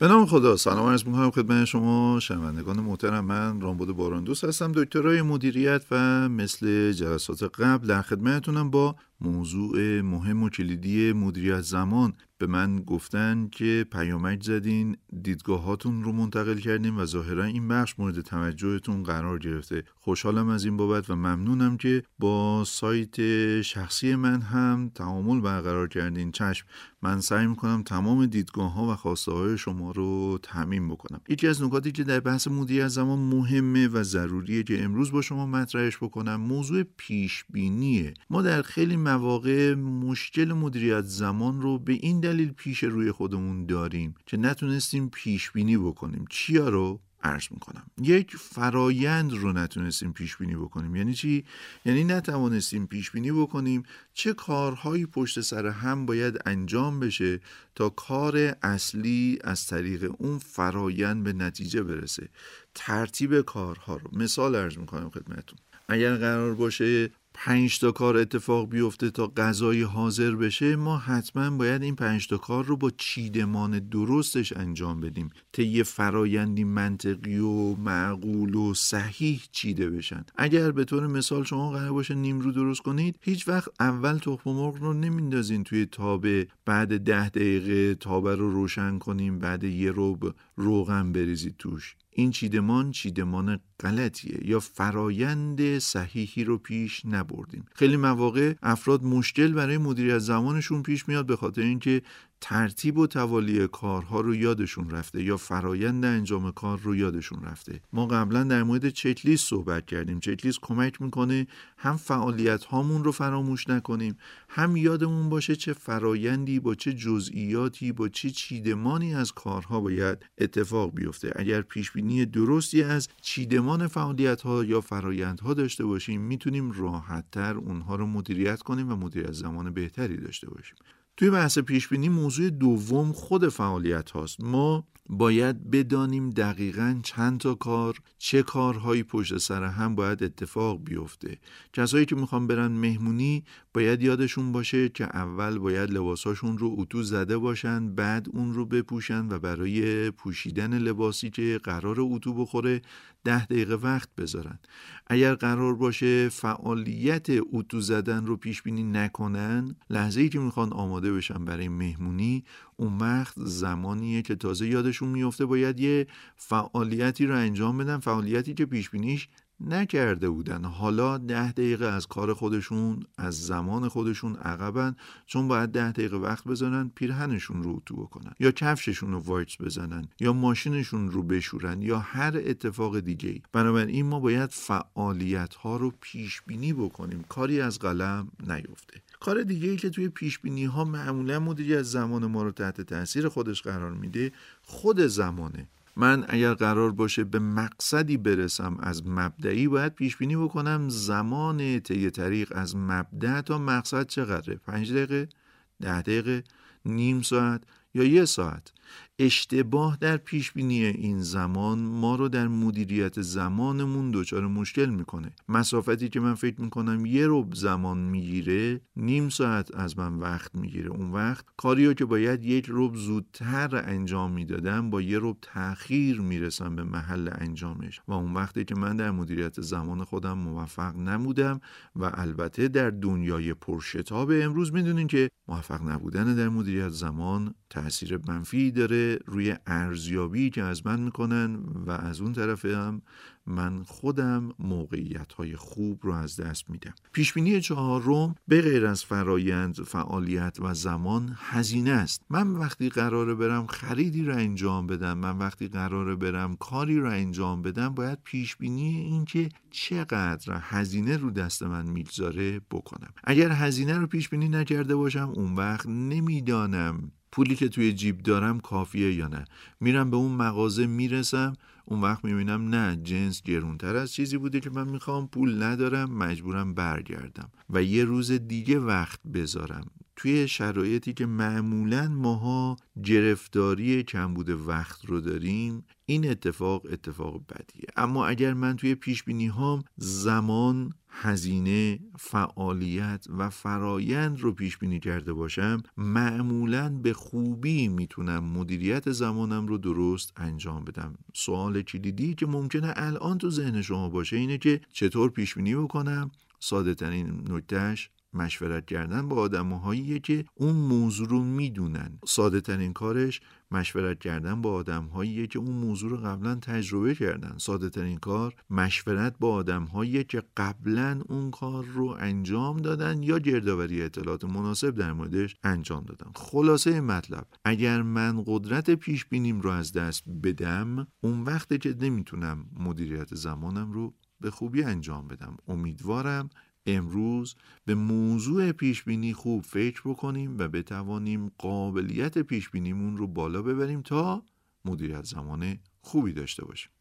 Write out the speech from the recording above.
به نام خدا سلام عرض می‌کنم خدمت شما شنوندگان محترم من رامبد باراندوس هستم دکترای مدیریت و مثل جلسات قبل در خدمتتونم با موضوع مهم و کلیدی مدیریت زمان. به من گفتن که پیامک زدین دیدگاهاتون رو منتقل کردیم و ظاهرا این بخش مورد توجهتون قرار گرفته. خوشحالم از این بابت و ممنونم که با سایت شخصی من هم تعامل برقرار کردین. چشم من سعی می‌کنم تمام دیدگاه ها و خواسته های شما رو تعمین بکنم. یکی از نکاتی که در بحث مدیریت زمان مهمه و ضروریه که امروز با شما مطرحش بکنم موضوع پیش بینیه ما در خیلی مواقع مشکل مدیریت زمان رو به این دلیل پیش روی خودمون داریم که نتونستیم پیش بینی بکنیم. چیا رو عرض می‌کنم؟ یک فرایند رو نتونستیم پیش بینی بکنیم. یعنی چی؟ یعنی نتوانستیم پیش بینی بکنیم چه کارهایی پشت سر هم باید انجام بشه تا کار اصلی از طریق اون فرایند به نتیجه برسه. ترتیب کارها رو. مثال عرض می‌کنم خدمتتون. اگر قرار باشه پنج تا کار اتفاق بیفته تا غذای حاضر بشه ما حتما باید این پنج تا کار رو با چیدمان درستش انجام بدیم طی فرایندی منطقی و معقول و صحیح چیده بشن. اگر به طور مثال شما قرار باشه نیمرو درست کنید هیچ وقت اول تخم مرغ رو نمیندازین توی تابه بعد ده دقیقه تابه رو روشن کنیم بعد یه روب روغن بریزید توش. این چیدمان چیدمان غلطیه یا فرایند صحیحی رو پیش نبردیم. خیلی مواقع افراد مشکل برای مدیریت زمانشون پیش میاد به خاطر اینکه ترتیب و توالی کارها رو یادشون رفته یا فرایند انجام کار رو یادشون رفته. ما قبلا در مورد چکلیست صحبت کردیم. چکلیست کمک می‌کنه هم فعالیت هامون رو فراموش نکنیم هم یادمون باشه چه فرایندی با چه جزئیاتی با چه چیدمانی از کارها باید اتفاق بیفته. اگر پیش بینی درستی از چیدمان فعالیت ها یا فرایندها داشته باشیم می‌تونیم راحتتر اونها رو مدیریت کنیم و مدیریت زمان بهتری داشته باشیم. توی بحث پیش بینی موضوع دوم خود فعالیت هاست. ما باید بدانیم دقیقا چند تا کار چه کارهایی پشت سر هم باید اتفاق بیفته. کسایی که می‌خوان برن مهمونی باید یادشون باشه که اول باید لباساشون رو اتو زده باشن بعد اون رو بپوشن و برای پوشیدن لباسی که قرار اتو بخوره ده دقیقه وقت بذارن. اگر قرار باشه فعالیت اتو زدن رو پیش بینی نکنن لحظه ای که می‌خوان آماده بشن برای مهمونی اون وقت زمانیه که تازه یادشون میفته باید یه فعالیتی رو انجام بدن فعالیتی که پیش بینیش نکرده بودن. حالا ده دقیقه از کار خودشون از زمان خودشون عقبن چون باید ده دقیقه وقت بزنن پیرهنشون رو اتو بکنن. یا کفششون رو وایتس بزنن یا ماشینشون رو بشورن یا هر اتفاق دیگه ای بنابراین ما باید فعالیت ها رو پیش بینی بکنیم. کاری از قلم نیفته. کار دیگه ای که توی پیش بینی ها معمولا مدیریت زمان ما رو تحت تاثیر خودش قرار میده خود زمانه من اگر قرار باشه به مقصدی برسم از مبدعی باید پیش بینی بکنم زمان طی طریق از مبدع تا مقصد چقدره؟ پنج دقیقه ده دقیقه نیم ساعت یا یه ساعت؟ اشتباه در پیش بینی این زمان ما رو در مدیریت زمانمون دچار مشکل می‌کنه. مسافتی که من فکر می‌کنم یه رب زمان می‌گیره نیم ساعت از من وقت می‌گیره. اون وقت کاری که باید یک رب زودتر انجام می‌دادم با یه رب تاخیر می‌رسم به محل انجامش. و اون وقتی که من در مدیریت زمان خودم موفق نمودم و البته در دنیای پرشتاب امروز می‌دونین که موفق نبودن در مدیریت زمان تاثیر منفی داره. روی ارزیابی که از من می‌کنن و از اون طرف هم من خودم موقعیت های خوب رو از دست میدم. پیشبینی چهارم به غیر از فرایند فعالیت و زمان هزینه است. من وقتی قراره برم خریدی رو انجام بدم من وقتی قراره برم کاری رو انجام بدم باید پیشبینی این که چقدر هزینه رو دست من می‌گذاره بکنم. اگر هزینه رو پیش بینی نکرده باشم اون وقت نمی‌دانم پولی که توی جیب دارم کافیه یا نه؟ میرم به اون مغازه می‌رسم اون وقت می‌بینم نه جنس گرونتر از چیزی بوده که من می‌خوام پول ندارم مجبورم برگردم. و یه روز دیگه وقت بذارم. توی شرایطی که معمولا ماها گرفتاری کمبود وقت رو داریم این اتفاق اتفاق بدیه. اما اگر من توی پیش هام زمان هزینه فعالیت و فرایند رو پیش بینی کرده باشم معمولا به خوبی می‌تونم مدیریت زمانم رو درست انجام بدم. سوال کلیدی که ممکنه الان تو ذهن شما باشه اینه که چطور پیش بینی بکنم؟ ساده ترین نکتهش مشورت کردن با آدمهایی که اون موضوع رو می‌دونن. ساده ترین کارش مشورت کردن با آدمهایی که اون موضوع رو قبلا تجربه کردن. ساده ترین کار مشورت با آدمهایی که قبلا اون کار رو انجام دادن یا گردآوری اطلاعات مناسب در موردش انجام دادن. خلاصه مطلب اگر من قدرت پیش بینیم رو از دست بدم اون وقته که نمی‌تونم مدیریت زمانم رو به خوبی انجام بدم. امیدوارم امروز به موضوع پیش بینی خوب فکر بکنیم و بتوانیم قابلیت پیش بینیمون رو بالا ببریم تا مدیریت زمان خوبی داشته باشیم.